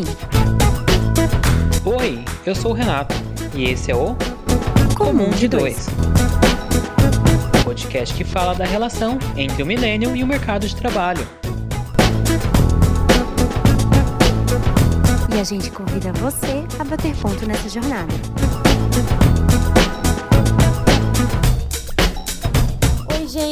mim. Oi, eu sou o Renato e esse é o Comum de Dois. podcast que fala da relação entre o milênio e o mercado de trabalho. E a gente convida você a bater ponto nessa jornada.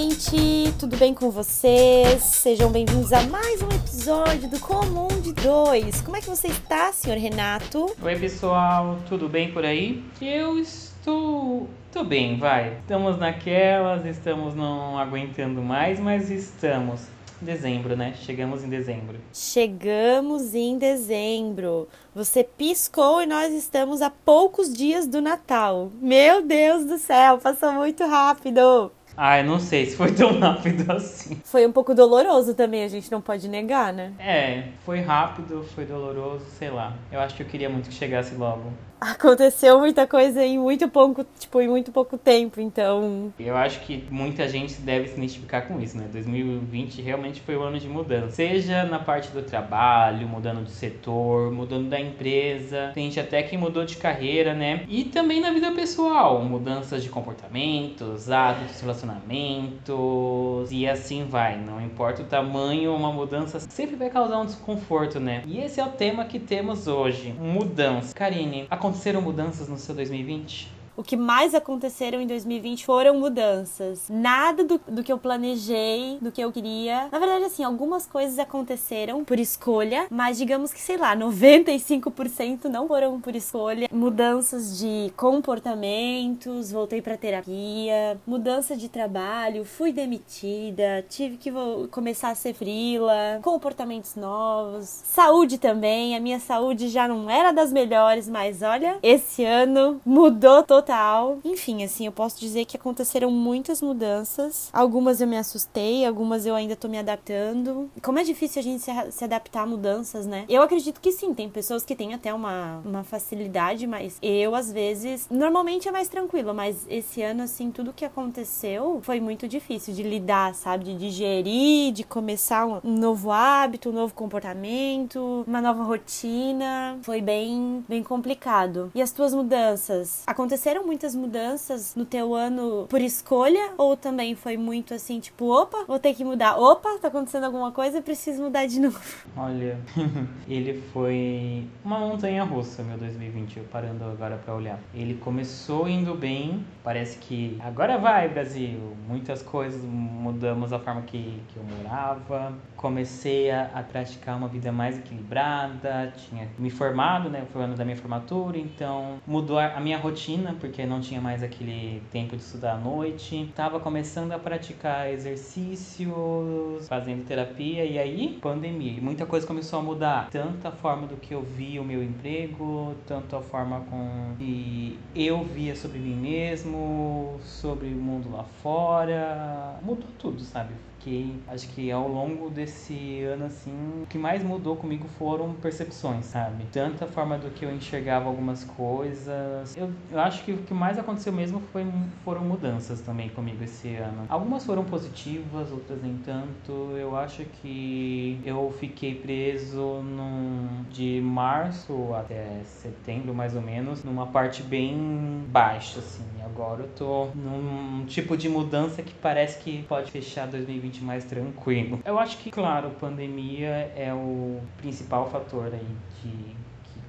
Gente, tudo bem com vocês? Sejam bem-vindos a mais um episódio do Comum de Dois. Como é que você está, senhor Renato? Oi, pessoal, tudo bem por aí? Eu estou. Tô bem, vai. Estamos naquelas, estamos não aguentando mais, mas estamos. Dezembro, né? Chegamos em dezembro. Chegamos em dezembro. Você piscou e nós estamos a poucos dias do Natal. Meu Deus do céu, passou muito rápido. Ah, eu não sei se foi tão rápido assim. Foi um pouco doloroso também, a gente não pode negar, né? É, foi rápido, foi doloroso, sei lá. Eu acho que eu queria muito que chegasse logo. Aconteceu muita coisa em muito pouco, tipo, em muito pouco tempo, então. Eu acho que muita gente deve se identificar com isso, né? 2020 realmente foi o ano de mudança. Seja na parte do trabalho, mudando de setor, mudando da empresa, tem gente até que mudou de carreira, né? E também na vida pessoal, mudanças de comportamentos, hábitos, relacionamentos e assim vai. Não importa o tamanho, uma mudança sempre vai causar um desconforto, né? E esse é o tema que temos hoje: mudança. Karine, aconteceram mudanças no seu 2020? O que mais aconteceram em 2020 foram mudanças. Nada do, do que eu planejei, do que eu queria. Na verdade, assim, algumas coisas aconteceram por escolha, mas digamos que, sei lá, 95% não foram por escolha. Mudanças de comportamentos, voltei pra terapia, mudança de trabalho, fui demitida, tive que começar a ser frila, comportamentos novos, saúde também. A minha saúde já não era das melhores, mas olha, esse ano mudou totalmente total. Enfim, assim, eu posso dizer que aconteceram muitas mudanças. Algumas eu me assustei, algumas eu ainda tô me adaptando. Como é difícil a gente se, se adaptar a mudanças, né? Eu acredito que sim, tem pessoas que têm até uma, uma facilidade, mas eu, às vezes, normalmente é mais tranquilo, mas esse ano, assim, tudo que aconteceu foi muito difícil de lidar, sabe? De digerir, de começar um novo hábito, um novo comportamento, uma nova rotina. Foi bem, bem complicado. E as tuas mudanças? Aconteceram tiveram muitas mudanças no teu ano por escolha? Ou também foi muito assim, tipo, opa, vou ter que mudar. Opa, tá acontecendo alguma coisa, preciso mudar de novo. Olha, ele foi uma montanha russa, meu 2020, eu parando agora para olhar. Ele começou indo bem, parece que agora vai, Brasil. Muitas coisas mudamos a forma que, que eu morava. Comecei a, a praticar uma vida mais equilibrada, tinha me formado, né? Foi o ano da minha formatura, então mudou a minha rotina, porque não tinha mais aquele tempo de estudar à noite. Tava começando a praticar exercícios, fazendo terapia e aí pandemia. E muita coisa começou a mudar, tanto a forma do que eu via o meu emprego, tanto a forma com que eu via sobre mim mesmo, sobre o mundo lá fora. Mudou tudo, sabe? Fiquei, acho que ao longo desse ano, assim, o que mais mudou comigo foram percepções, sabe? Tanto a forma do que eu enxergava algumas coisas. Eu, eu acho que o que mais aconteceu mesmo foi, foram mudanças também comigo esse ano. Algumas foram positivas, outras nem tanto. Eu acho que eu fiquei preso num, de março até setembro, mais ou menos, numa parte bem baixa, assim. Agora eu tô num tipo de mudança que parece que pode fechar 2020 mais tranquilo. Eu acho que, claro, pandemia é o principal fator aí de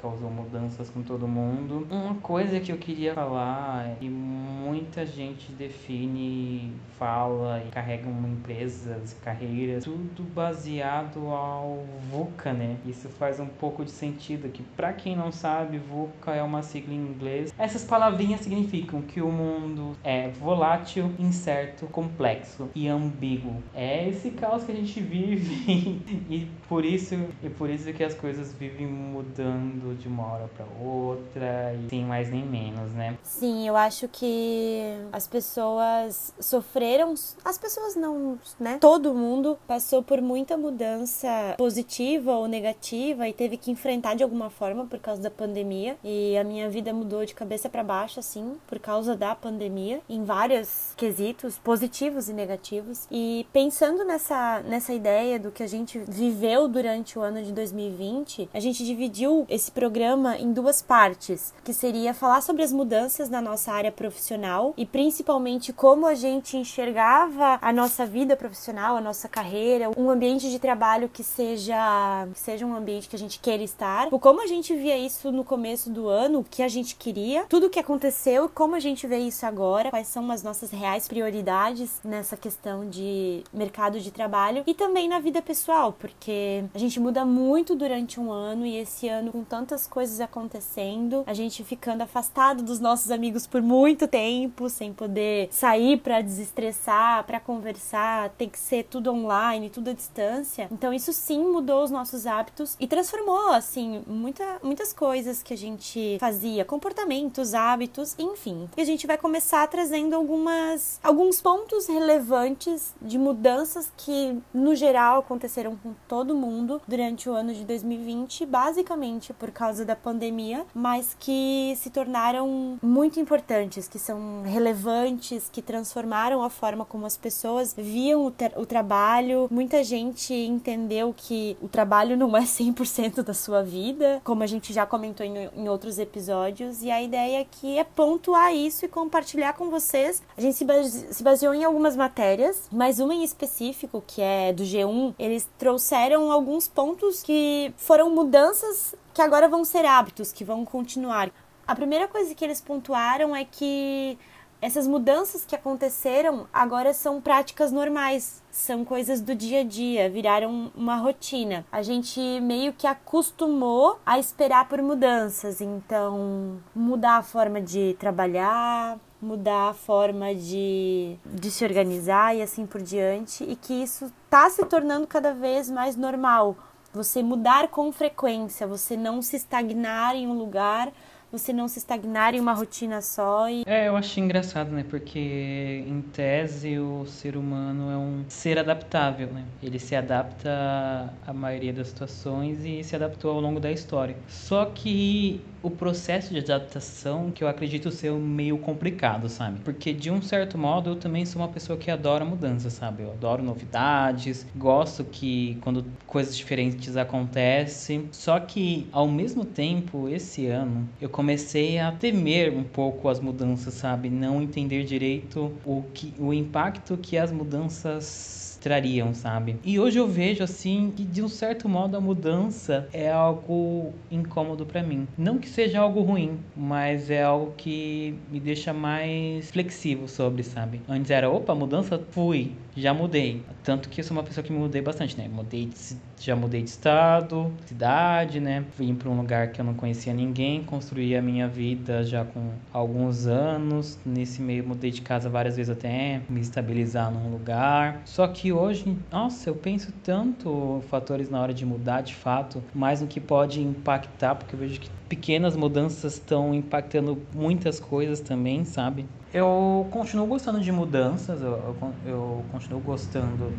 causou mudanças com todo mundo. Uma coisa que eu queria falar é que muita gente define, fala e carrega uma empresas, carreiras, tudo baseado ao VUCA, né? Isso faz um pouco de sentido que para quem não sabe, VUCA é uma sigla em inglês. Essas palavrinhas significam que o mundo é volátil, incerto, complexo e ambíguo. É esse caos que a gente vive e por isso e por isso que as coisas vivem mudando tudo de uma hora para outra e sem mais nem menos, né? Sim, eu acho que as pessoas sofreram, as pessoas não, né? Todo mundo passou por muita mudança positiva ou negativa e teve que enfrentar de alguma forma por causa da pandemia. E a minha vida mudou de cabeça para baixo assim, por causa da pandemia, em vários quesitos positivos e negativos. E pensando nessa nessa ideia do que a gente viveu durante o ano de 2020, a gente dividiu esse programa em duas partes, que seria falar sobre as mudanças na nossa área profissional e principalmente como a gente enxergava a nossa vida profissional, a nossa carreira, um ambiente de trabalho que seja que seja um ambiente que a gente queira estar, como a gente via isso no começo do ano, o que a gente queria, tudo o que aconteceu, como a gente vê isso agora, quais são as nossas reais prioridades nessa questão de mercado de trabalho e também na vida pessoal, porque a gente muda muito durante um ano e esse ano com tantas coisas acontecendo, a gente ficando afastado dos nossos amigos por muito tempo, sem poder sair para desestressar, para conversar, tem que ser tudo online, tudo à distância. Então isso sim mudou os nossos hábitos e transformou assim muita, muitas coisas que a gente fazia, comportamentos, hábitos, enfim. E a gente vai começar trazendo algumas alguns pontos relevantes de mudanças que no geral aconteceram com todo mundo durante o ano de 2020, basicamente por causa da pandemia, mas que se tornaram muito importantes, que são relevantes, que transformaram a forma como as pessoas viam o, o trabalho. Muita gente entendeu que o trabalho não é 100% da sua vida, como a gente já comentou em, em outros episódios, e a ideia aqui é pontuar isso e compartilhar com vocês. A gente se, base, se baseou em algumas matérias, mas uma em específico, que é do G1, eles trouxeram alguns pontos que foram mudanças que agora vão ser hábitos, que vão continuar. A primeira coisa que eles pontuaram é que essas mudanças que aconteceram agora são práticas normais, são coisas do dia a dia, viraram uma rotina. A gente meio que acostumou a esperar por mudanças, então mudar a forma de trabalhar, mudar a forma de, de se organizar e assim por diante, e que isso está se tornando cada vez mais normal. Você mudar com frequência, você não se estagnar em um lugar você não se estagnar em uma rotina só. E... É, eu acho engraçado, né? Porque em tese o ser humano é um ser adaptável, né? Ele se adapta à maioria das situações e se adaptou ao longo da história. Só que o processo de adaptação que eu acredito ser meio complicado, sabe? Porque de um certo modo eu também sou uma pessoa que adora mudança, sabe? Eu adoro novidades, gosto que quando coisas diferentes acontecem. Só que ao mesmo tempo, esse ano, eu comecei a temer um pouco as mudanças, sabe? Não entender direito o que o impacto que as mudanças trariam, sabe? E hoje eu vejo assim que de um certo modo a mudança é algo incômodo para mim. Não que seja algo ruim, mas é algo que me deixa mais flexível sobre, sabe? Antes era, opa, mudança, fui, já mudei. Tanto que eu sou uma pessoa que me mudei bastante, né? Mudei de, já mudei de estado, cidade, né? Vim para um lugar que eu não conhecia ninguém, construí a minha vida já com alguns anos. Nesse meio mudei de casa várias vezes até me estabilizar num lugar. Só que hoje, nossa, eu penso tanto fatores na hora de mudar de fato, mais no que pode impactar, porque eu vejo que pequenas mudanças estão impactando muitas coisas também, sabe? Eu continuo gostando de mudanças, eu, eu, eu, continuo gostando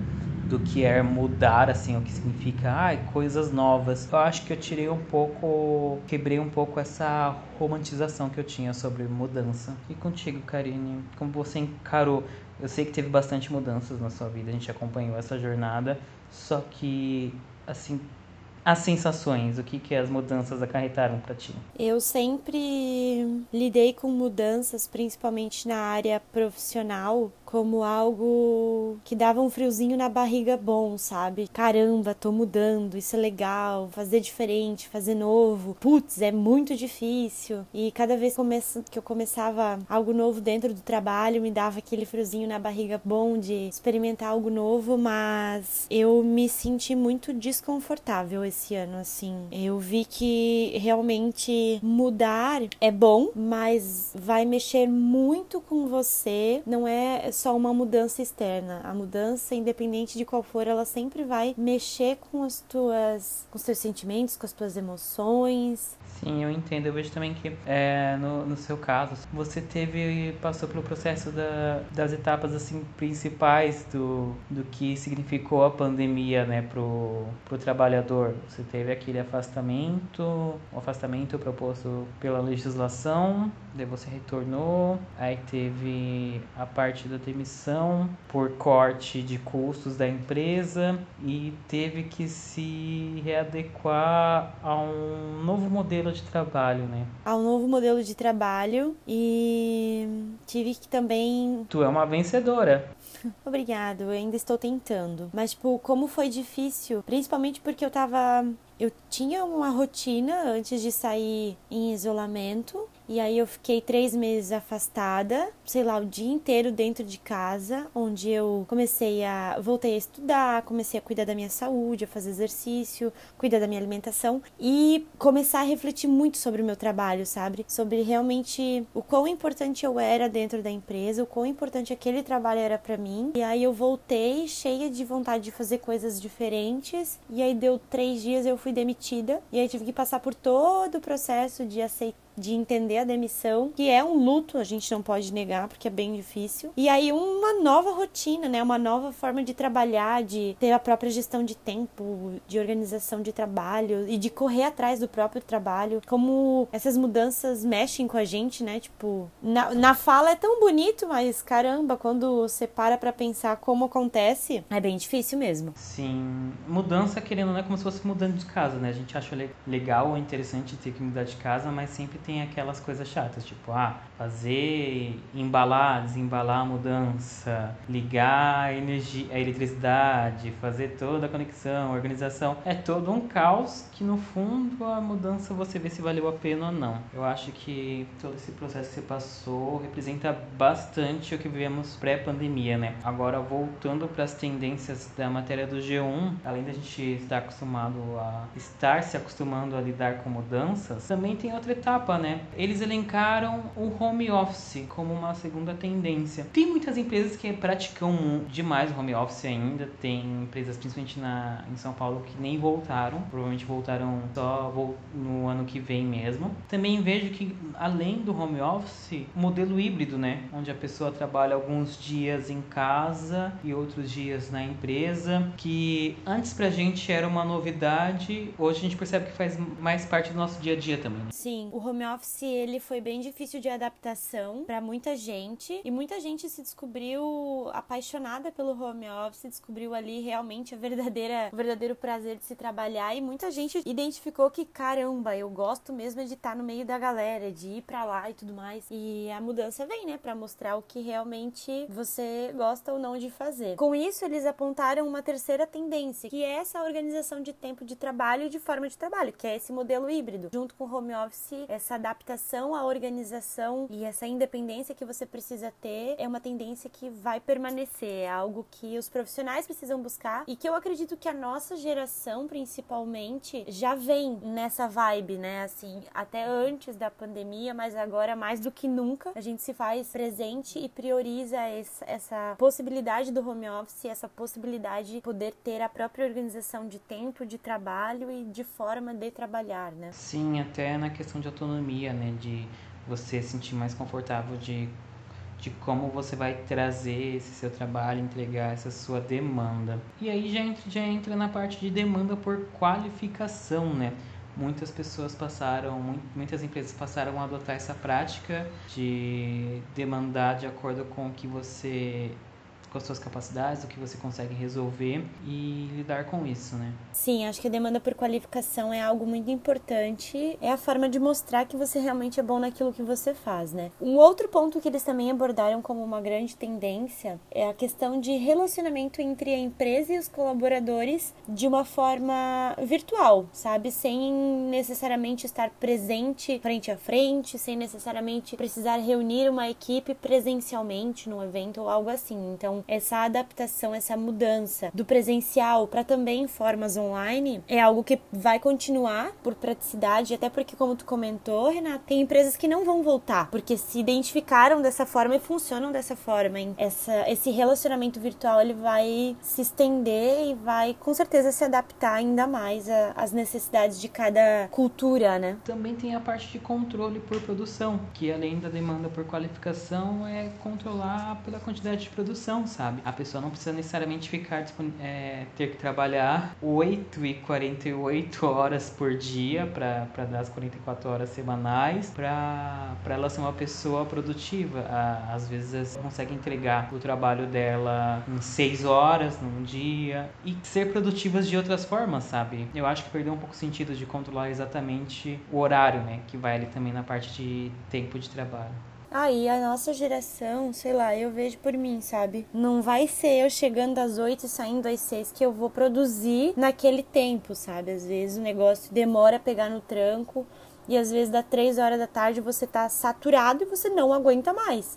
do que é mudar, assim, o que significa, ai, coisas novas. Eu acho que eu tirei um pouco, quebrei um pouco essa romantização que eu tinha sobre mudança. E contigo, Karine, como você encarou? Eu sei que teve bastante mudanças na sua vida, a gente acompanhou essa jornada, só que, assim, as sensações, o que, que as mudanças acarretaram para ti? Eu sempre lidei com mudanças, principalmente na área profissional, como algo que dava um friozinho na barriga bom, sabe? Caramba, tô mudando, isso é legal, fazer diferente, fazer novo. Putz, é muito difícil. E cada vez que eu começava algo novo dentro do trabalho, me dava aquele friozinho na barriga bom de experimentar algo novo, mas eu me senti muito desconfortável esse ano, assim. Eu vi que realmente mudar é bom, mas vai mexer muito com você, não é só uma mudança externa. A mudança, independente de qual for, ela sempre vai mexer com as tuas, com os teus sentimentos, com as tuas emoções, Sim, eu entendo. Eu vejo também que é, no, no seu caso, você teve passou pelo processo da, das etapas assim principais do, do que significou a pandemia, né, pro, pro trabalhador. Você teve aquele afastamento, o afastamento proposto pela legislação, daí você retornou, aí teve a parte da demissão por corte de custos da empresa e teve que se readequar a um novo modelo de trabalho, né? Ao novo modelo de trabalho e tive que também. Tu é uma vencedora. Obrigado, eu ainda estou tentando. Mas, tipo, como foi difícil, principalmente porque eu tava. Eu tinha uma rotina antes de sair em isolamento e aí eu fiquei três meses afastada, sei lá, o dia inteiro dentro de casa, onde eu comecei a. voltei a estudar, comecei a cuidar da minha saúde, a fazer exercício, cuidar da minha alimentação e começar a refletir muito sobre o meu trabalho, sabe? Sobre realmente o quão importante eu era dentro da empresa, o quão importante aquele trabalho era para mim. E aí eu voltei cheia de vontade de fazer coisas diferentes. E aí deu três dias eu fui demitida. E aí tive que passar por todo o processo de aceitar de entender a demissão, que é um luto, a gente não pode negar, porque é bem difícil. E aí uma nova rotina, né? Uma nova forma de trabalhar, de ter a própria gestão de tempo, de organização de trabalho e de correr atrás do próprio trabalho. Como essas mudanças mexem com a gente, né? Tipo, na, na fala é tão bonito, mas caramba, quando você para pra pensar como acontece, é bem difícil mesmo. Sim, mudança querendo não é como se fosse mudando de casa, né? A gente acha legal ou interessante ter que mudar de casa, mas sempre tem tem aquelas coisas chatas, tipo, ah, fazer, embalar, desembalar a mudança, ligar a, energia, a eletricidade, fazer toda a conexão, organização. É todo um caos que no fundo a mudança você vê se valeu a pena ou não. Eu acho que todo esse processo que você passou representa bastante o que vivemos pré-pandemia, né? Agora voltando para as tendências da matéria do G1, além da gente estar acostumado a estar se acostumando a lidar com mudanças, também tem outra etapa, né? Eles elencaram o home office como uma segunda tendência. Tem muitas empresas que praticam demais home office ainda, tem empresas principalmente na, em São Paulo que nem voltaram, provavelmente voltarão só no ano que vem mesmo. Também vejo que além do home office, modelo híbrido, né? Onde a pessoa trabalha alguns dias em casa e outros dias na empresa, que antes pra gente era uma novidade, hoje a gente percebe que faz mais parte do nosso dia a dia também. Sim, o home office ele foi bem difícil de adaptação para muita gente e muita gente se descobriu apaixonada pelo home office, descobriu ali realmente a verdadeira, o verdadeiro prazer de se trabalhar e muita gente identificou que caramba, eu gosto mesmo de estar no meio da galera, de ir para lá e tudo mais. E a mudança vem, né, para mostrar o que realmente você gosta ou não de fazer. Com isso, eles apontaram uma terceira tendência, que é essa organização de tempo de trabalho e de forma de trabalho, que é esse modelo híbrido. Junto com o home office, essa adaptação à organização e essa independência que você precisa ter é uma tendência que vai permanecer, é algo que os profissionais precisam buscar e que eu acredito que a nossa geração, principalmente, já vem nessa vibe, né? Assim, até antes da pandemia, mas agora mais do que nunca, a gente se faz presente e prioriza essa possibilidade do home office, essa possibilidade de poder ter a própria organização de tempo, de trabalho e de forma de trabalhar, né? Sim, até na questão de autonomia autonomia, né? De você se sentir mais confortável de, de como você vai trazer esse seu trabalho, entregar essa sua demanda. E aí já entra, já entra na parte de demanda por qualificação, né? Muitas pessoas passaram, muitas empresas passaram a adotar essa prática de demandar de acordo com o que você com as suas capacidades, o que você consegue resolver e lidar com isso, né? Sim, acho que a demanda por qualificação é algo muito importante. É a forma de mostrar que você realmente é bom naquilo que você faz, né? Um outro ponto que eles também abordaram como uma grande tendência é a questão de relacionamento entre a empresa e os colaboradores de uma forma virtual, sabe? Sem necessariamente estar presente frente a frente, sem necessariamente precisar reunir uma equipe presencialmente num evento ou algo assim. Então, Essa adaptação, essa mudança do presencial para também formas online é algo que vai continuar por praticidade, até porque, como tu comentou, Renata, tem empresas que não vão voltar, porque se identificaram dessa forma e funcionam dessa forma. Essa, esse relacionamento virtual ele vai se estender e vai com certeza se adaptar ainda mais às necessidades de cada cultura, né? Também tem a parte de controle por produção, que além da demanda por qualificação é controlar pela quantidade de produção, sabe? A pessoa não precisa necessariamente ficar é, ter que trabalhar 8 e 48 horas por dia para dar as 44 horas semanais para ela ser uma pessoa produtiva. Às vezes consegue entregar o trabalho dela em 6 horas num dia e ser produtivas de outras formas, sabe? Eu acho que perdeu um pouco o sentido de controlar exatamente o horário, né? Que vai ali também na parte de tempo de trabalho. Aí a nossa geração, sei lá, eu vejo por mim, sabe? Não vai ser eu chegando às 8 e saindo às 6 que eu vou produzir naquele tempo, sabe? Às vezes o negócio demora a pegar no tranco e às vezes dá 3 horas da tarde você tá saturado e você não aguenta mais.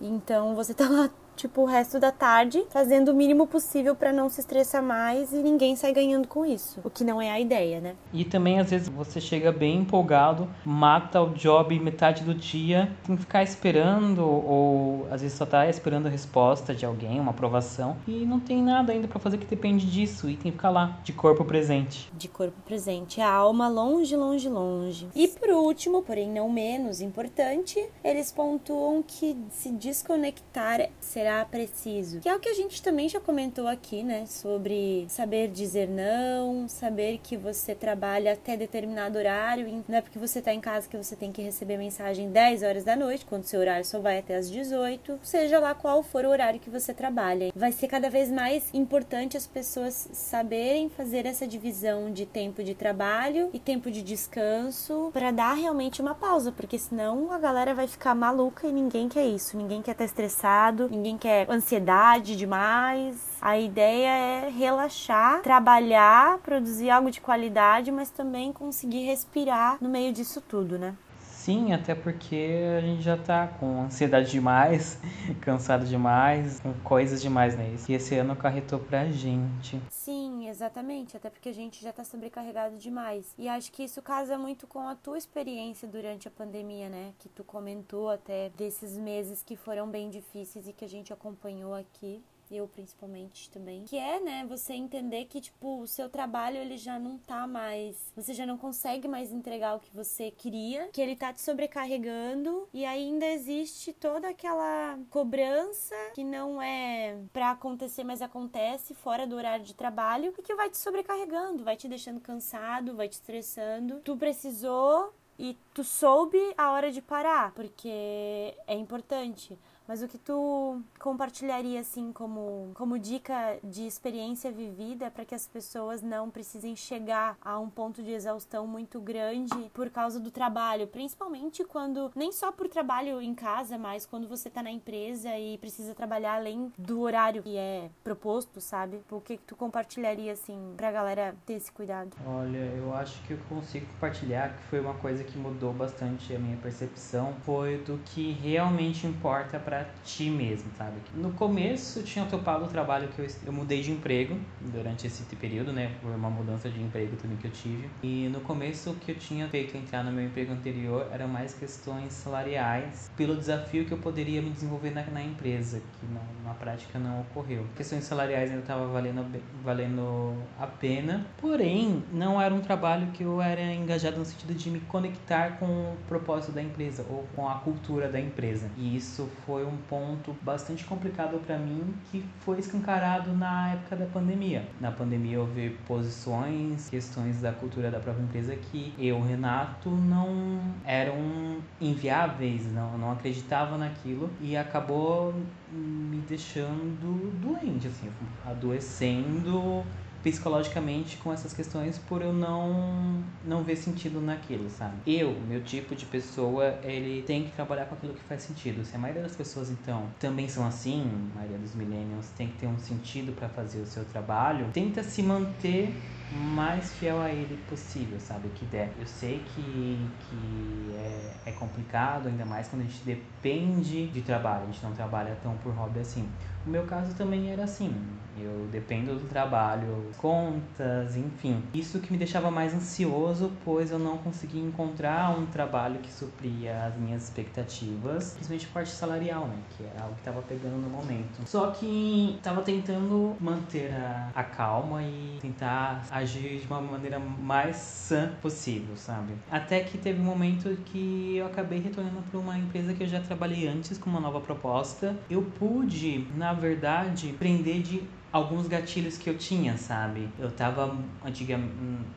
Então você tá lá tipo, o resto da tarde, fazendo o mínimo possível para não se estressar mais e ninguém sai ganhando com isso. O que não é a ideia, né? E também, às vezes, você chega bem empolgado, mata o job metade do dia, tem que ficar esperando, ou às vezes só tá esperando a resposta de alguém, uma aprovação, e não tem nada ainda para fazer que depende disso, e tem que ficar lá, de corpo presente. De corpo presente, a alma longe, longe, longe. E por último, porém não menos importante, eles pontuam que se desconectar será preciso. Que é o que a gente também já comentou aqui, né? Sobre saber dizer não, saber que você trabalha até determinado horário. Não é porque você tá em casa que você tem que receber mensagem 10 horas da noite, quando seu horário só vai até as 18. Seja lá qual for o horário que você trabalha. Vai ser cada vez mais importante as pessoas saberem fazer essa divisão de tempo de trabalho e tempo de descanso para dar realmente uma pausa, porque senão a galera vai ficar maluca e ninguém quer isso. Ninguém quer estar estressado, ninguém ninguém quer ansiedade demais. A ideia é relaxar, trabalhar, produzir algo de qualidade, mas também conseguir respirar no meio disso tudo, né? Sim, até porque a gente já tá com ansiedade demais, cansado demais, com coisas demais, né? Isso que esse ano acarretou pra gente. Sim, exatamente. Até porque a gente já tá sobrecarregado demais. E acho que isso casa muito com a tua experiência durante a pandemia, né? Que tu comentou até desses meses que foram bem difíceis e que a gente acompanhou aqui eu principalmente também, que é, né, você entender que, tipo, o seu trabalho ele já não tá mais, você já não consegue mais entregar o que você queria, que ele tá te sobrecarregando e ainda existe toda aquela cobrança que não é para acontecer, mas acontece fora do horário de trabalho e que vai te sobrecarregando, vai te deixando cansado, vai te estressando. Tu precisou e tu soube a hora de parar, porque é importante. Mas o que tu compartilharia assim como, como dica de experiência vivida para que as pessoas não precisem chegar a um ponto de exaustão muito grande por causa do trabalho, principalmente quando nem só por trabalho em casa, mas quando você está na empresa e precisa trabalhar além do horário que é proposto, sabe? O que, que tu compartilharia assim pra galera ter esse cuidado? Olha, eu acho que eu consigo compartilhar que foi uma coisa que mudou bastante a minha percepção, foi do que realmente importa para ti mesmo, sabe? No começo tinha topado o trabalho que eu, eu mudei de emprego durante esse período, né? Por uma mudança de emprego também que eu tive. E no começo o que eu tinha feito entrar no meu emprego anterior eram mais questões salariais, pelo desafio que eu poderia me desenvolver na, na empresa, que na prática não ocorreu. Questões salariais ainda estava valendo, valendo a pena, porém não era um trabalho que eu era engajado no sentido de me conectar com o propósito da empresa ou com a cultura da empresa. E isso foi foi um ponto bastante complicado para mim que foi escancarado na época da pandemia. Na pandemia houve posições, questões da cultura da própria empresa que eu, Renato, não eram inviáveis, não, não acreditava naquilo e acabou me deixando doente, assim, adoecendo psicologicamente com essas questões por eu não não ver sentido naquilo, sabe? Eu, meu tipo de pessoa, ele tem que trabalhar com aquilo que faz sentido. Se a maioria das pessoas então também são assim, a maioria dos millennials tem que ter um sentido para fazer o seu trabalho, tenta se manter mais fiel a ele possível, sabe? Que der. Eu sei que, que é, é complicado, ainda mais quando a gente depende de trabalho, a gente não trabalha tão por hobby assim. O meu caso também era assim. Eu dependo do trabalho, contas, enfim. Isso que me deixava mais ansioso, pois eu não conseguia encontrar um trabalho que supria as minhas expectativas, principalmente parte salarial, né? Que era algo que estava pegando no momento. Só que estava tentando manter a, a calma e tentar agir de uma maneira mais sã possível, sabe? Até que teve um momento que eu acabei retornando para uma empresa que eu já trabalhei antes com uma nova proposta. Eu pude, na verdade, prender de alguns gatilhos que eu tinha, sabe? Eu tava, antiga,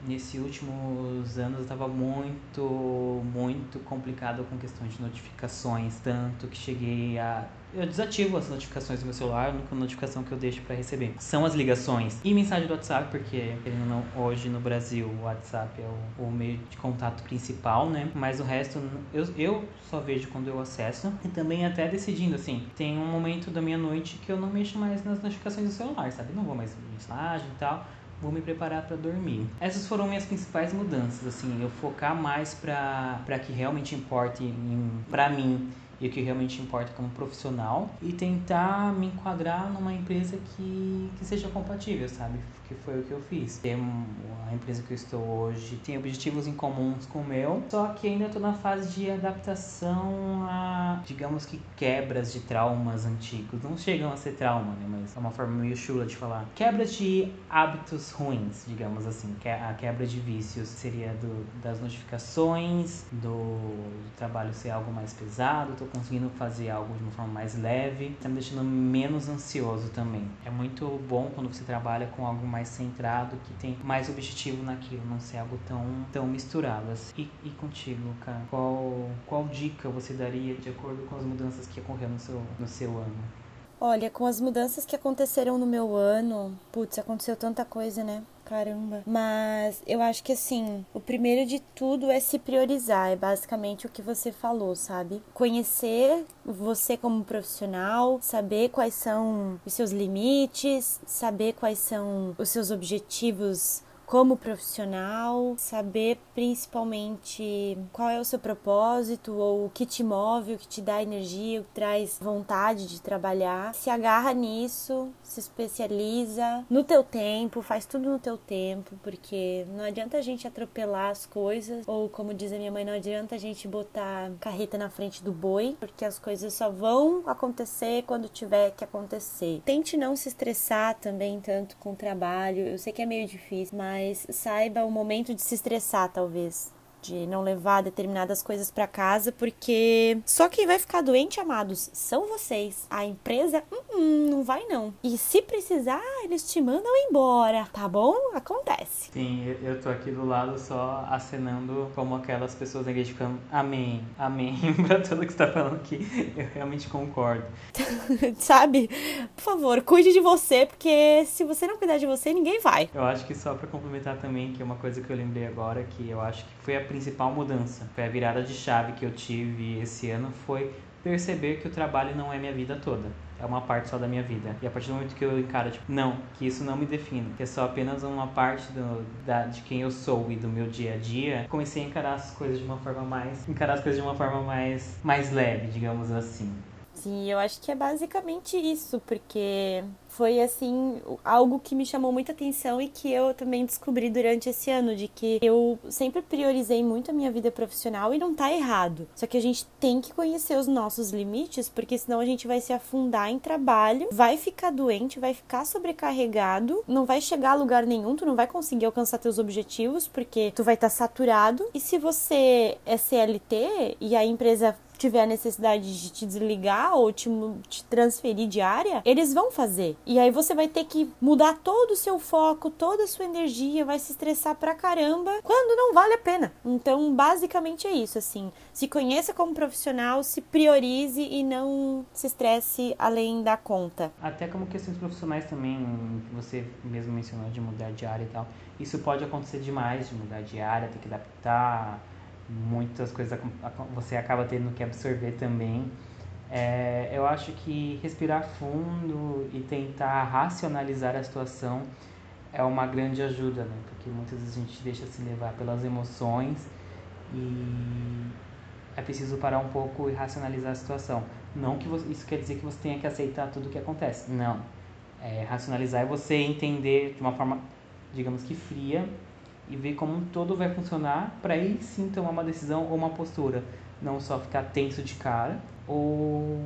nesses últimos anos, eu tava muito, muito complicado com questão de notificações, tanto que cheguei a eu desativo as notificações do meu celular, a única notificação que eu deixo para receber são as ligações e mensagem do WhatsApp, porque querendo não, hoje no Brasil o WhatsApp é o, o, meio de contato principal, né? Mas o resto eu, eu só vejo quando eu acesso e também até decidindo assim, tem um momento da minha noite que eu não mexo mais nas notificações do celular, sabe? Não vou mais mensagem e tal vou me preparar para dormir. Essas foram minhas principais mudanças, assim, eu focar mais para que realmente importe para mim e o que realmente importa como profissional e tentar me enquadrar numa empresa que, que seja compatível, sabe? Que foi o que eu fiz. Tem a empresa que eu estou hoje tem objetivos em comuns com o meu, só que ainda estou na fase de adaptação a, digamos que quebras de traumas antigos. Não chegam a ser trauma, né? Mas é uma forma meio chula de falar. Quebras de hábitos ruins, digamos assim. A quebra de vícios seria do, das notificações, do, do trabalho ser algo mais pesado, tô conseguindo fazer algo de uma forma mais leve, tá me deixando menos ansioso também. É muito bom quando você trabalha com algo mais centrado, que tem mais objetivo naquilo, não ser algo tão, tão misturado. Assim. E, e contigo, cara, qual, qual dica você daria de acordo com as mudanças que ocorreram no seu, no seu ano? Olha, com as mudanças que aconteceram no meu ano, putz, aconteceu tanta coisa, né? Caramba. Mas eu acho que assim, o primeiro de tudo é se priorizar. É basicamente o que você falou, sabe? Conhecer você como profissional, saber quais são os seus limites, saber quais são os seus objetivos como profissional, saber principalmente qual é o seu propósito ou o que te move, o que te dá energia, o que traz vontade de trabalhar. Se agarra nisso, se especializa no teu tempo, faz tudo no teu tempo, porque não adianta a gente atropelar as coisas, ou como diz a minha mãe, não adianta a gente botar carreta na frente do boi, porque as coisas só vão acontecer quando tiver que acontecer. Tente não se estressar também tanto com o trabalho. Eu sei que é meio difícil, mas saiba o momento de se estressar, talvez de não levar determinadas coisas para casa, porque só quem vai ficar doente, amados, são vocês. A empresa, hum, hum, não vai não. E se precisar, eles te mandam embora, tá bom? Acontece. Sim, eu tô aqui do lado só acenando como aquelas pessoas aqui ficam, amém, amém, pra tudo que você tá falando aqui. Eu realmente concordo. Sabe? Por favor, cuide de você, porque se você não cuidar de você, ninguém vai. Eu acho que só para complementar também, que é uma coisa que eu lembrei agora, que eu acho que foi a principal mudança, foi a virada de chave que eu tive esse ano, foi perceber que o trabalho não é minha vida toda. É uma parte só da minha vida. E a partir do momento que eu encaro, tipo, não, que isso não me define, que é só apenas uma parte do, da, de quem eu sou e do meu dia a dia, comecei a encarar as coisas de uma forma mais. encarar as coisas de uma forma mais, mais leve, digamos assim. Sim, eu acho que é basicamente isso, porque foi assim algo que me chamou muita atenção e que eu também descobri durante esse ano de que eu sempre priorizei muito a minha vida profissional e não tá errado. Só que a gente tem que conhecer os nossos limites, porque senão a gente vai se afundar em trabalho, vai ficar doente, vai ficar sobrecarregado, não vai chegar a lugar nenhum, tu não vai conseguir alcançar teus objetivos porque tu vai estar tá saturado. E se você é CLT e a empresa tiver a necessidade de te desligar ou te, te transferir de área, eles vão fazer. E aí você vai ter que mudar todo o seu foco, toda a sua energia, vai se estressar pra caramba, quando não vale a pena. Então, basicamente é isso, assim. Se conheça como profissional, se priorize e não se estresse além da conta. Até como questões profissionais também, você mesmo mencionou de mudar de área e tal. Isso pode acontecer demais, de mudar de área, ter que adaptar muitas coisas você acaba tendo que absorver também. É, eu acho que respirar fundo e tentar racionalizar a situação é uma grande ajuda, né? Porque muitas vezes a gente deixa se levar pelas emoções e é preciso parar um pouco e racionalizar a situação. Não que você, isso quer dizer que você tenha que aceitar tudo o que acontece. Não. É, racionalizar é você entender de uma forma, digamos que fria e ver como todo vai funcionar para aí sim tomar uma decisão ou uma postura. Não só ficar tenso de cara ou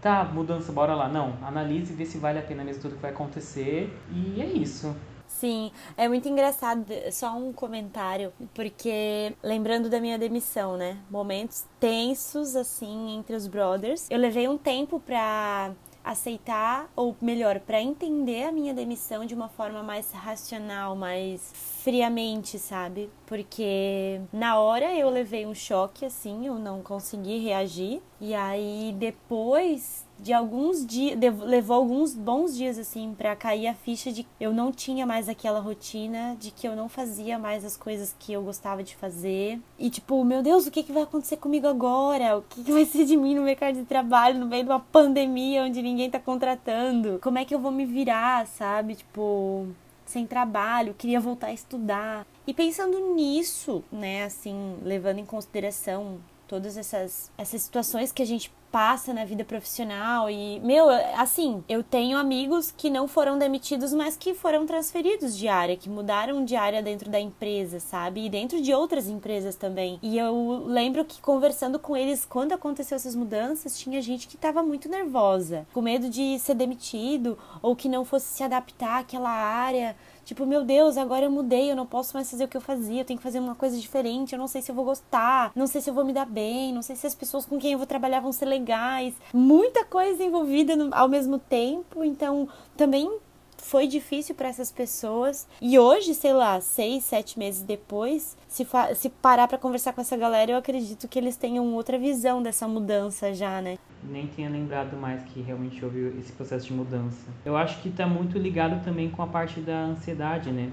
tá, mudança, bora lá. Não, analise e vê se vale a pena mesmo tudo que vai acontecer e é isso. Sim, é muito engraçado, só um comentário, porque lembrando da minha demissão, né? Momentos tensos assim entre os brothers. Eu levei um tempo pra aceitar, ou melhor, para entender a minha demissão de uma forma mais racional, mais friamente, sabe? Porque na hora eu levei um choque assim, eu não consegui reagir. E aí depois de alguns dias, levou alguns bons dias assim para cair a ficha de eu não tinha mais aquela rotina, de que eu não fazia mais as coisas que eu gostava de fazer. E tipo, meu Deus, o que, que vai acontecer comigo agora? O que, que vai ser de mim no mercado de trabalho no meio de uma pandemia onde ninguém tá contratando? Como é que eu vou me virar, sabe? Tipo, sem trabalho, queria voltar a estudar. E pensando nisso, né, assim, levando em consideração todas essas, essas situações que a gente passa na vida profissional e, meu, assim, eu tenho amigos que não foram demitidos, mas que foram transferidos de área, que mudaram de área dentro da empresa, sabe? E dentro de outras empresas também. E eu lembro que conversando com eles quando aconteceu essas mudanças, tinha gente que estava muito nervosa, com medo de ser demitido ou que não fosse se adaptar àquela área Tipo, meu Deus, agora eu mudei, eu não posso mais fazer o que eu fazia, eu tenho que fazer uma coisa diferente, eu não sei se eu vou gostar, não sei se eu vou me dar bem, não sei se as pessoas com quem eu vou trabalhar vão ser legais. Muita coisa envolvida no, ao mesmo tempo, então também foi difícil para essas pessoas. E hoje, sei lá, seis, sete meses depois, se, se parar para conversar com essa galera, eu acredito que eles tenham outra visão dessa mudança já, né? Nem tinha lembrado mais que realmente houve esse processo de mudança. Eu acho que está muito ligado também com a parte da ansiedade, né?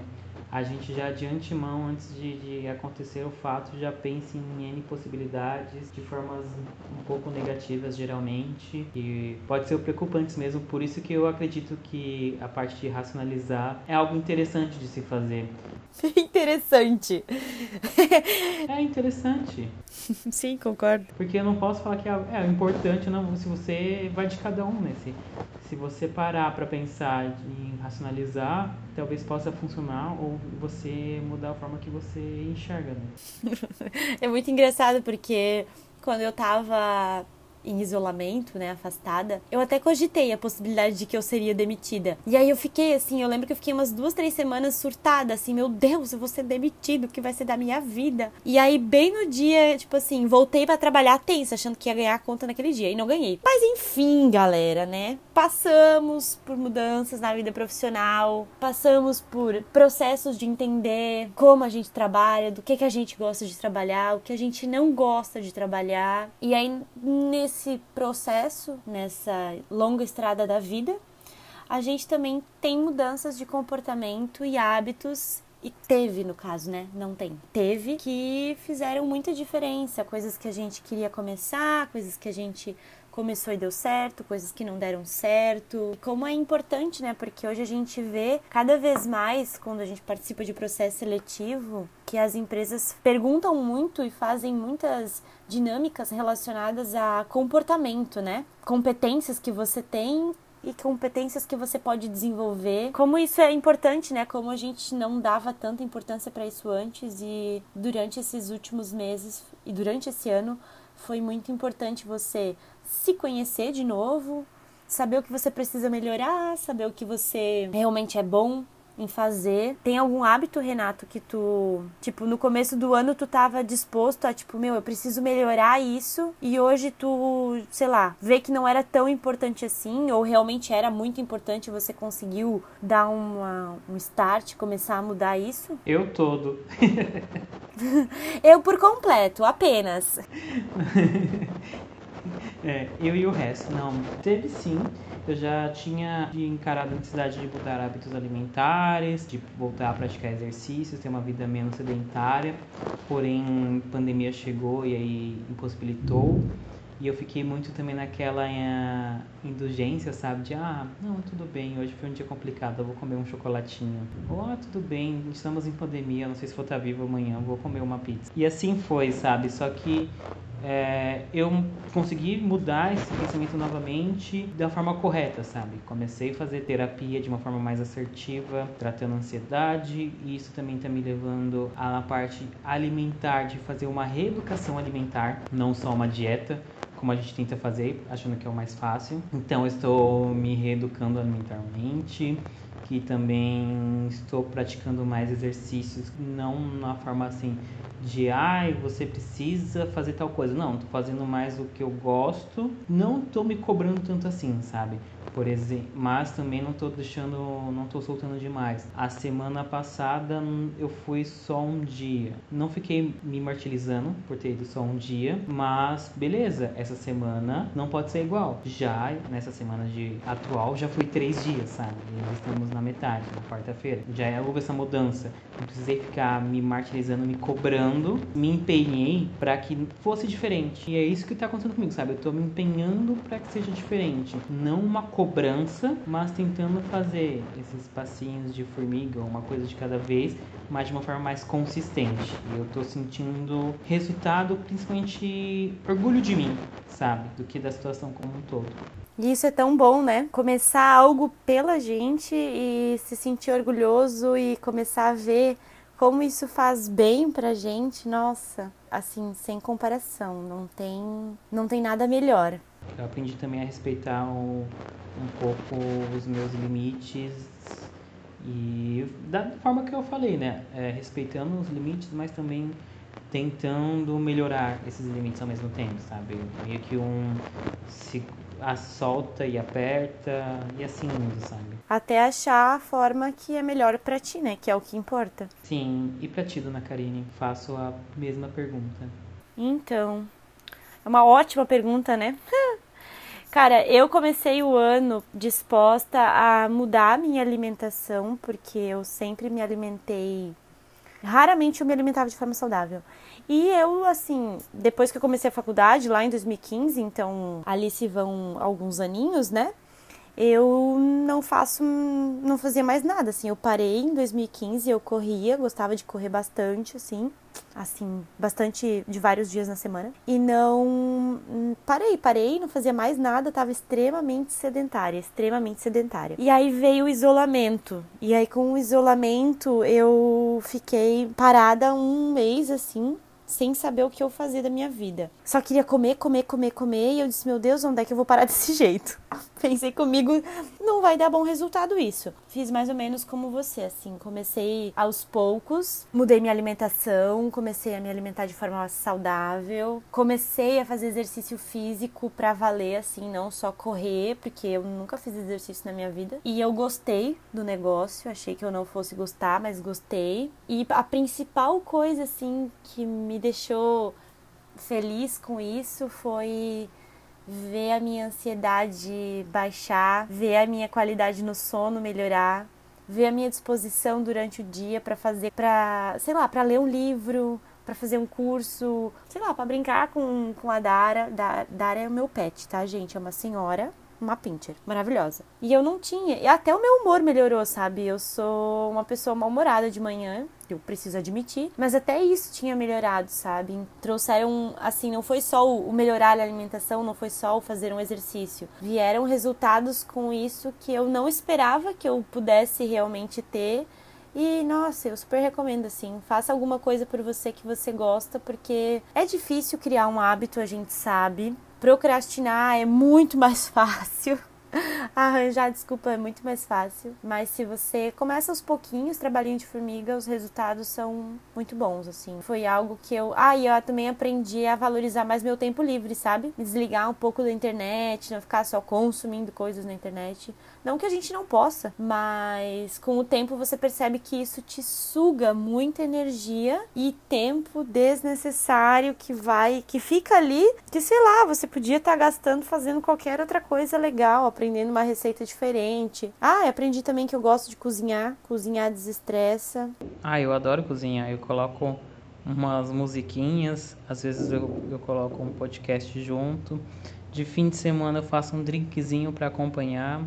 A gente já de antemão, antes de, de, acontecer o fato, já pensa em N possibilidades de formas um pouco negativas geralmente e pode ser preocupantes mesmo, por isso que eu acredito que a parte de racionalizar é algo interessante de se fazer. interessante. é interessante. Sim, concordo. Porque eu não posso falar que é, é importante, não, se você vai de cada um, né? Se, você parar para pensar em racionalizar, talvez possa funcionar ou você mudar a forma que você enxerga, né? é muito engraçado porque quando eu tava em isolamento, né, afastada, eu até cogitei a possibilidade de que eu seria demitida. E aí eu fiquei assim, eu lembro que eu fiquei umas duas, três semanas surtada, assim, meu Deus, eu vou ser demitido, o que vai ser da minha vida? E aí, bem no dia, tipo assim, voltei para trabalhar tensa, achando que ia ganhar a conta naquele dia, e não ganhei. Mas enfim, galera, né, passamos por mudanças na vida profissional, passamos por processos de entender como a gente trabalha, do que, que a gente gosta de trabalhar, o que a gente não gosta de trabalhar. E aí, nesse nesse processo, nessa longa estrada da vida, a gente também tem mudanças de comportamento e hábitos e teve no caso, né? Não tem. Teve que fizeram muita diferença, coisas que a gente queria começar, coisas que a gente começou e deu certo, coisas que não deram certo. Como é importante, né? Porque hoje a gente vê cada vez mais, quando a gente participa de processo seletivo, que as empresas perguntam muito e fazem muitas dinâmicas relacionadas a comportamento, né? Competências que você tem e competências que você pode desenvolver. Como isso é importante, né? Como a gente não dava tanta importância para isso antes e durante esses últimos meses e durante esse ano foi muito importante você se conhecer de novo, saber o que você precisa melhorar, saber o que você realmente é bom em fazer. Tem algum hábito, Renato, que tu, tipo, no começo do ano tu tava disposto a, tipo, meu, eu preciso melhorar isso e hoje tu, sei lá, vê que não era tão importante assim ou realmente era muito importante você conseguiu dar uma, um start, começar a mudar isso? Eu todo. eu por completo, apenas. É, eu e o resto. Não, teve sim. Eu já tinha encarado a necessidade de mudar hábitos alimentares, de voltar a praticar exercícios, ter uma vida menos sedentária. Porém, a pandemia chegou e aí impossibilitou. E eu fiquei muito também naquela indulgência, sabe? De, ah, não, tudo bem, hoje foi um dia complicado, eu vou comer um chocolatinho. Ou, ah, tudo bem, estamos em pandemia, não sei se vou estar vivo amanhã, vou comer uma pizza. E assim foi, sabe? Só que é, eu consegui mudar esse pensamento novamente da forma correta, sabe? Comecei a fazer terapia de uma forma mais assertiva, tratando ansiedade, e isso também está me levando à parte alimentar, de fazer uma reeducação alimentar, não só uma dieta, como a gente tenta fazer, achando que é o mais fácil. Então, eu estou me reeducando alimentarmente, que também estou praticando mais exercícios, não na forma assim de ai, você precisa fazer tal coisa. Não, tô fazendo mais o que eu gosto. Não tô me cobrando tanto assim, sabe? Por exemplo, mas também não tô deixando, não tô soltando demais. A semana passada eu fui só um dia. Não fiquei me martirizando por ter ido só um dia, mas beleza, essa semana não pode ser igual. Já nessa semana de atual já fui três dias, sabe? Estamos na metade, na quarta-feira. Já houve essa mudança. Não precisei ficar me martirizando, me cobrando. Me empenhei para que fosse diferente. E é isso que tá acontecendo comigo, sabe? Eu tô me empenhando para que seja diferente. Não uma cobrança, mas tentando fazer esses passinhos de formiga, uma coisa de cada vez, mas de uma forma mais consistente. E eu tô sentindo resultado, principalmente orgulho de mim, sabe? Do que da situação como um todo. E isso é tão bom, né? Começar algo pela gente e se sentir orgulhoso e começar a ver como isso faz bem pra gente. Nossa, assim, sem comparação, não tem, não tem nada melhor. Eu aprendi também a respeitar um, um pouco os meus limites e da forma que eu falei, né? É, respeitando os limites, mas também tentando melhorar esses limites ao mesmo tempo, sabe? Meio que um a solta e aperta e assim indo, sabe? Até achar a forma que é melhor para ti, né? Que é o que importa. Sim, e pra ti, dona Karine? Faço a mesma pergunta. Então, é uma ótima pergunta, né? Cara, eu comecei o ano disposta a mudar a minha alimentação, porque eu sempre me alimentei. Raramente eu me alimentava de forma saudável. E eu, assim, depois que eu comecei a faculdade, lá em 2015, então ali se vão alguns aninhos, né? Eu não faço, não fazia mais nada, assim. Eu parei em 2015, eu corria, gostava de correr bastante, assim assim, bastante de vários dias na semana. E não parei, parei, não fazia mais nada, tava extremamente sedentária, extremamente sedentária. E aí veio o isolamento. E aí com o isolamento eu fiquei parada um mês assim, sem saber o que eu fazia da minha vida. Só queria comer, comer, comer, comer, e eu disse: "Meu Deus, onde é que eu vou parar desse jeito?" Pensei comigo, não vai dar bom resultado isso. Fiz mais ou menos como você, assim, comecei aos poucos, mudei minha alimentação, comecei a me alimentar de forma saudável, comecei a fazer exercício físico para valer assim, não só correr, porque eu nunca fiz exercício na minha vida. E eu gostei do negócio, achei que eu não fosse gostar, mas gostei. E a principal coisa assim que me deixou feliz com isso foi ver a minha ansiedade baixar, ver a minha qualidade no sono melhorar, ver a minha disposição durante o dia para fazer, para, sei lá, para ler um livro, para fazer um curso, sei lá, para brincar com, com a Dara. Da, Dara é o meu pet, tá, gente? É uma senhora uma pincher maravilhosa. E eu não tinha, e até o meu humor melhorou, sabe? Eu sou uma pessoa mal-humorada de manhã, eu preciso admitir, mas até isso tinha melhorado, sabe? Trouxeram, assim, não foi só o melhorar a alimentação, não foi só o fazer um exercício. Vieram resultados com isso que eu não esperava que eu pudesse realmente ter. E nossa, eu super recomendo assim, faça alguma coisa por você que você gosta, porque é difícil criar um hábito, a gente sabe. Procrastinar é muito mais fácil. Arranjar desculpa é muito mais fácil, mas se você começa aos pouquinhos, trabalhinho de formiga, os resultados são muito bons, assim. Foi algo que eu. Ah, e eu também aprendi a valorizar mais meu tempo livre, sabe? Desligar um pouco da internet, não ficar só consumindo coisas na internet. Não que a gente não possa, mas com o tempo você percebe que isso te suga muita energia e tempo desnecessário que vai, que fica ali, que sei lá, você podia estar tá gastando fazendo qualquer outra coisa legal, aprendendo uma receita diferente. Ah, aprendi também que eu gosto de cozinhar, cozinhar desestressa. Ah, eu adoro cozinhar, eu coloco umas musiquinhas, às vezes eu, eu coloco um podcast junto De fim de semana eu faço um drinkzinho para acompanhar.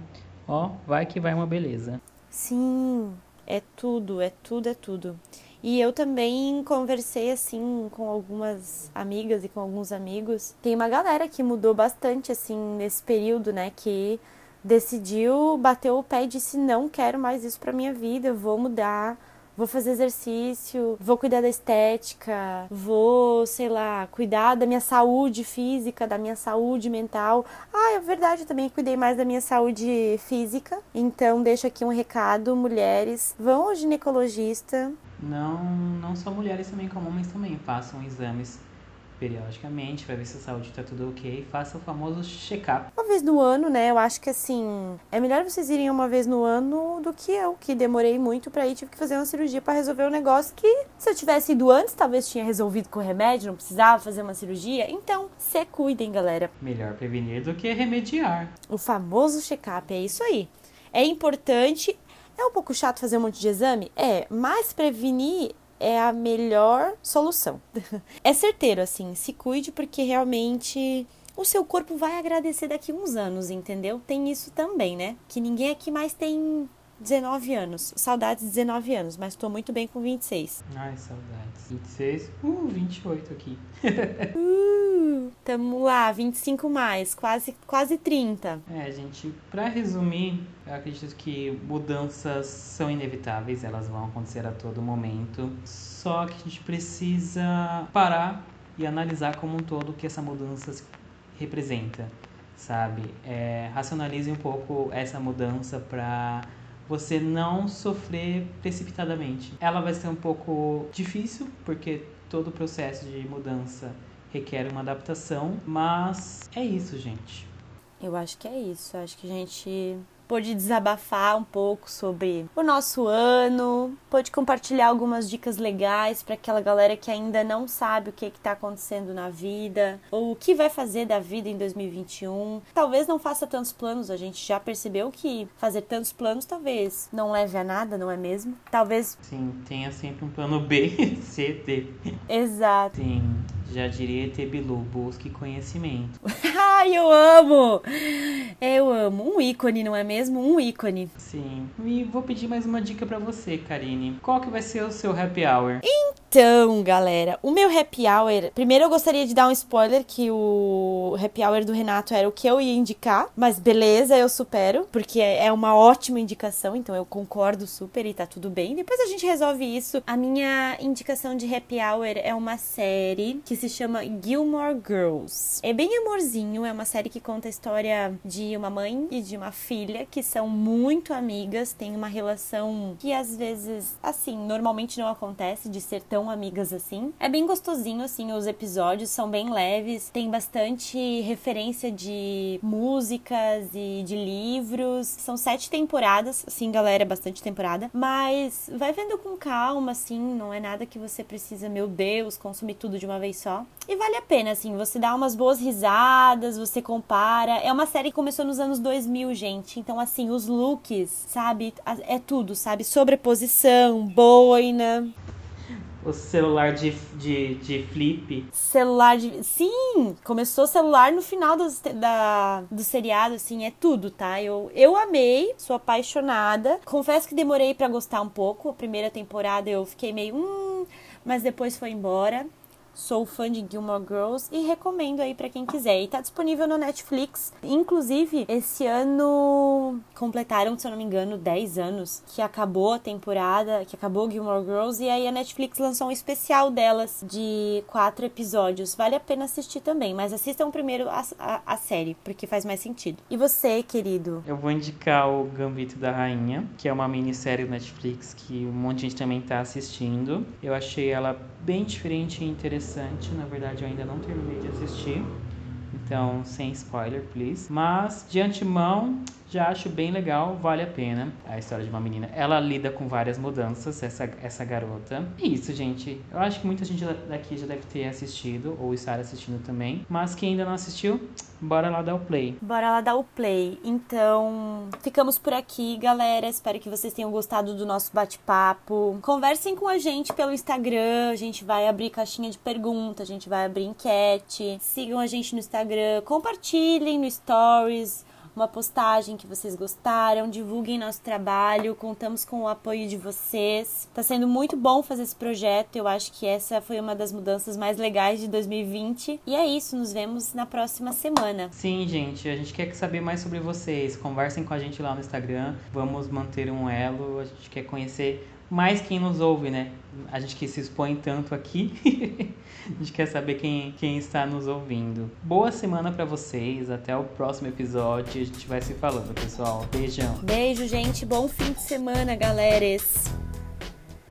Ó, vai que vai uma beleza. Sim, é tudo, é tudo, é tudo. E eu também conversei assim com algumas amigas e com alguns amigos. Tem uma galera que mudou bastante assim nesse período, né, que decidiu, bateu o pé e disse não quero mais isso para minha vida, eu vou mudar vou fazer exercício, vou cuidar da estética, vou, sei lá, cuidar da minha saúde física, da minha saúde mental. Ah, é verdade, eu também cuidei mais da minha saúde física. Então, deixo aqui um recado, mulheres, vão ao ginecologista. Não, não só mulheres também, como homens também façam exames periodicamente para ver se a saúde está tudo ok. Faça o famoso check-up. Uma vez no ano, né? Eu acho que assim, é melhor vocês irem uma vez no ano do que eu, que demorei muito para ir, tive que fazer uma cirurgia para resolver um negócio que se eu tivesse ido antes, talvez tinha resolvido com remédio, não precisava fazer uma cirurgia. Então, se cuidem, galera. Melhor prevenir do que remediar. O famoso check-up, é isso aí. É importante, é um pouco chato fazer um monte de exame? É, mas prevenir é a melhor solução. é certeiro, assim, se cuide porque realmente o seu corpo vai agradecer daqui uns anos, entendeu? Tem isso também, né? Que ninguém aqui mais tem 19 anos. Saudades de 19 anos, mas tô muito bem com 26. Ai, saudades. 26, uh, 28 aqui. uh, tamo lá, 25 mais, quase, quase 30. É, gente, pra resumir, eu acredito que mudanças são inevitáveis, elas vão acontecer a todo momento. Só que a gente precisa parar e analisar como um todo o que essa mudança representa, sabe? É, racionalize um pouco essa mudança para você não sofrer precipitadamente. Ela vai ser um pouco difícil, porque todo o processo de mudança requer uma adaptação, mas é isso, gente. Eu acho que é isso. Acho que a gente pôde desabafar um pouco sobre o nosso ano, pôde compartilhar algumas dicas legais para aquela galera que ainda não sabe o que está acontecendo na vida ou o que vai fazer da vida em 2021. Talvez não faça tantos planos, a gente já percebeu que fazer tantos planos talvez não leve a nada, não é mesmo? Talvez. Sim, tenha sempre um plano B, C, D. Exato. Sim. Já diria Tebilu, busque conhecimento. Ai, eu amo! Eu amo. Um ícone, não é mesmo? Um ícone. Sim. E vou pedir mais uma dica para você, Karine. Qual que vai ser o seu happy hour? Então, galera, o meu happy hour. Primeiro eu gostaria de dar um spoiler que o happy hour do Renato era o que eu ia indicar, mas beleza, eu supero, porque é uma ótima indicação, então eu concordo super e tá tudo bem. Depois a gente resolve isso. A minha indicação de happy hour é uma série que se chama Gilmore Girls. É bem amorzinho, é uma série que conta a história de uma mãe e de uma filha que são muito amigas, tem uma relação que às vezes, assim, normalmente não acontece de ser tão amigas assim. É bem gostosinho, assim, os episódios são bem leves, tem bastante referência de músicas e de livros. São sete temporadas, assim, galera, é bastante temporada, mas vai vendo com calma, assim, não é nada que você precisa, meu Deus, consumir tudo de uma vez só. E vale a pena, assim, você dá umas boas risadas, você compara. É uma série que começou nos anos 2000, gente. Então, assim, os looks, sabe? É tudo, sabe? Sobreposição, boina. O celular de, de, de flip. Celular de. Sim! Começou celular no final do, da, do seriado, assim, é tudo, tá? Eu, eu amei, sou apaixonada. Confesso que demorei para gostar um pouco. A primeira temporada eu fiquei meio. Hum, mas depois foi embora. Sou fã de Gilmore Girls e recomendo aí para quem quiser. E tá disponível no Netflix. Inclusive, esse ano completaram, se eu não me engano, 10 anos que acabou a temporada, que acabou Gilmore Girls e aí a Netflix lançou um especial delas de quatro episódios. Vale a pena assistir também, mas assistam primeiro a, a, a série, porque faz mais sentido. E você, querido? Eu vou indicar o Gambito da Rainha, que é uma minissérie do Netflix que um monte de gente também tá assistindo. Eu achei ela bem diferente e interessante. Na verdade, eu ainda não terminei de assistir. Então, sem spoiler, please. Mas, de antemão, já acho bem legal, vale a pena a história de uma menina. Ela lida com várias mudanças, essa, essa garota. E isso, gente. Eu acho que muita gente daqui já deve ter assistido, ou estar assistindo também. Mas quem ainda não assistiu, bora lá dar o play. Bora lá dar o play. Então, ficamos por aqui, galera. Espero que vocês tenham gostado do nosso bate-papo. Conversem com a gente pelo Instagram. A gente vai abrir caixinha de perguntas, a gente vai abrir enquete. Sigam a gente no Instagram Instagram, compartilhem no Stories uma postagem que vocês gostaram, divulguem nosso trabalho, contamos com o apoio de vocês. Tá sendo muito bom fazer esse projeto, eu acho que essa foi uma das mudanças mais legais de 2020. E é isso, nos vemos na próxima semana. Sim, gente, a gente quer saber mais sobre vocês. Conversem com a gente lá no Instagram, vamos manter um elo, a gente quer conhecer mais quem nos ouve, né? A gente que se expõe tanto aqui, a gente quer saber quem, quem está nos ouvindo. Boa semana para vocês, até o próximo episódio, a gente vai se falando, pessoal. Beijão. Beijo, gente, bom fim de semana, galeras.